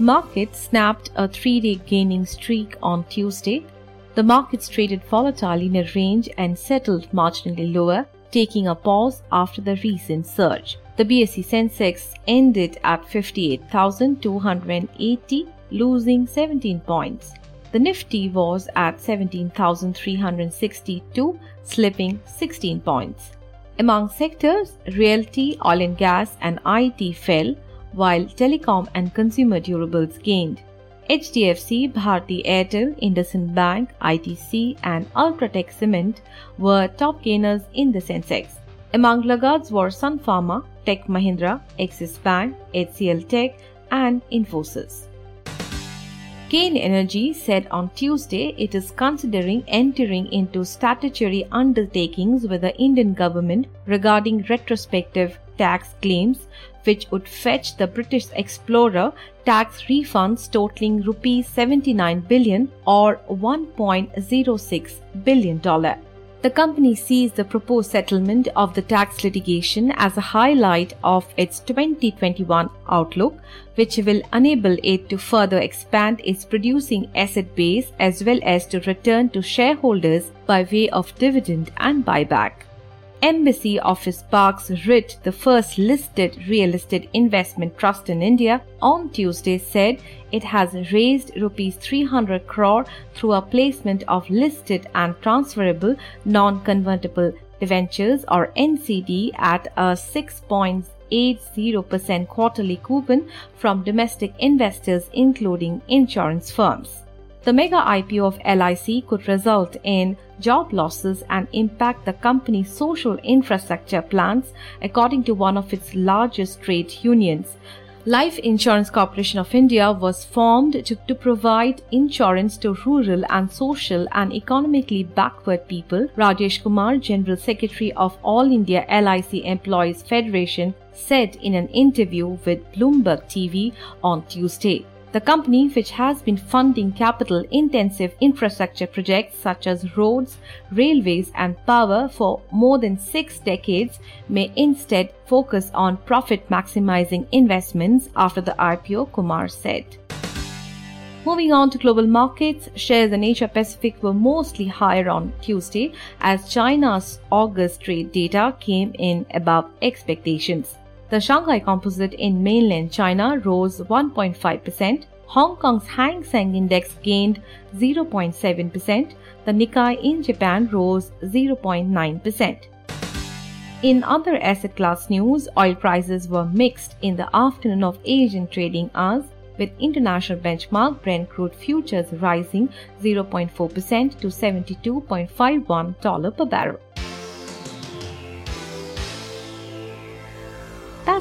Markets snapped a three day gaining streak on Tuesday. The markets traded volatile in a range and settled marginally lower, taking a pause after the recent surge. The BSE Sensex ended at 58,280, losing 17 points. The Nifty was at 17,362, slipping 16 points. Among sectors, realty, oil and gas, and IT fell, while telecom and consumer durables gained. HDFC, Bharti Airtel, IndusInd Bank, ITC, and Ultratech Cement were top gainers in the Sensex. Among laggards were Sun Pharma, Tech Mahindra, Axis Bank, HCL Tech, and Infosys. Cairn Energy said on Tuesday it is considering entering into statutory undertakings with the Indian government regarding retrospective tax claims which would fetch the British explorer tax refunds totaling rupees 79 billion or 1.06 billion dollar. The company sees the proposed settlement of the tax litigation as a highlight of its 2021 outlook, which will enable it to further expand its producing asset base as well as to return to shareholders by way of dividend and buyback. Embassy Office Parks REIT, the first listed real estate investment trust in India, on Tuesday said it has raised rupees 300 crore through a placement of listed and transferable non-convertible debentures or NCD at a 6.80% quarterly coupon from domestic investors including insurance firms. The mega IPO of LIC could result in job losses and impact the company's social infrastructure plans, according to one of its largest trade unions. Life Insurance Corporation of India was formed to, to, provide insurance to rural and social and economically backward people. Rajesh Kumar, General Secretary of All India LIC Employees Federation, said in an interview with Bloomberg TV on Tuesday. The company, which has been funding capital intensive infrastructure projects such as roads, railways, and power for more than six decades, may instead focus on profit maximizing investments after the IPO, Kumar said. Moving on to global markets, shares in Asia Pacific were mostly higher on Tuesday as China's August trade data came in above expectations. The Shanghai Composite in mainland China rose 1.5%. Hong Kong's Hang Seng Index gained 0.7%. The Nikkei in Japan rose 0.9%. In other asset class news, oil prices were mixed in the afternoon of Asian trading hours, with international benchmark Brent crude futures rising 0.4% to $72.51 per barrel.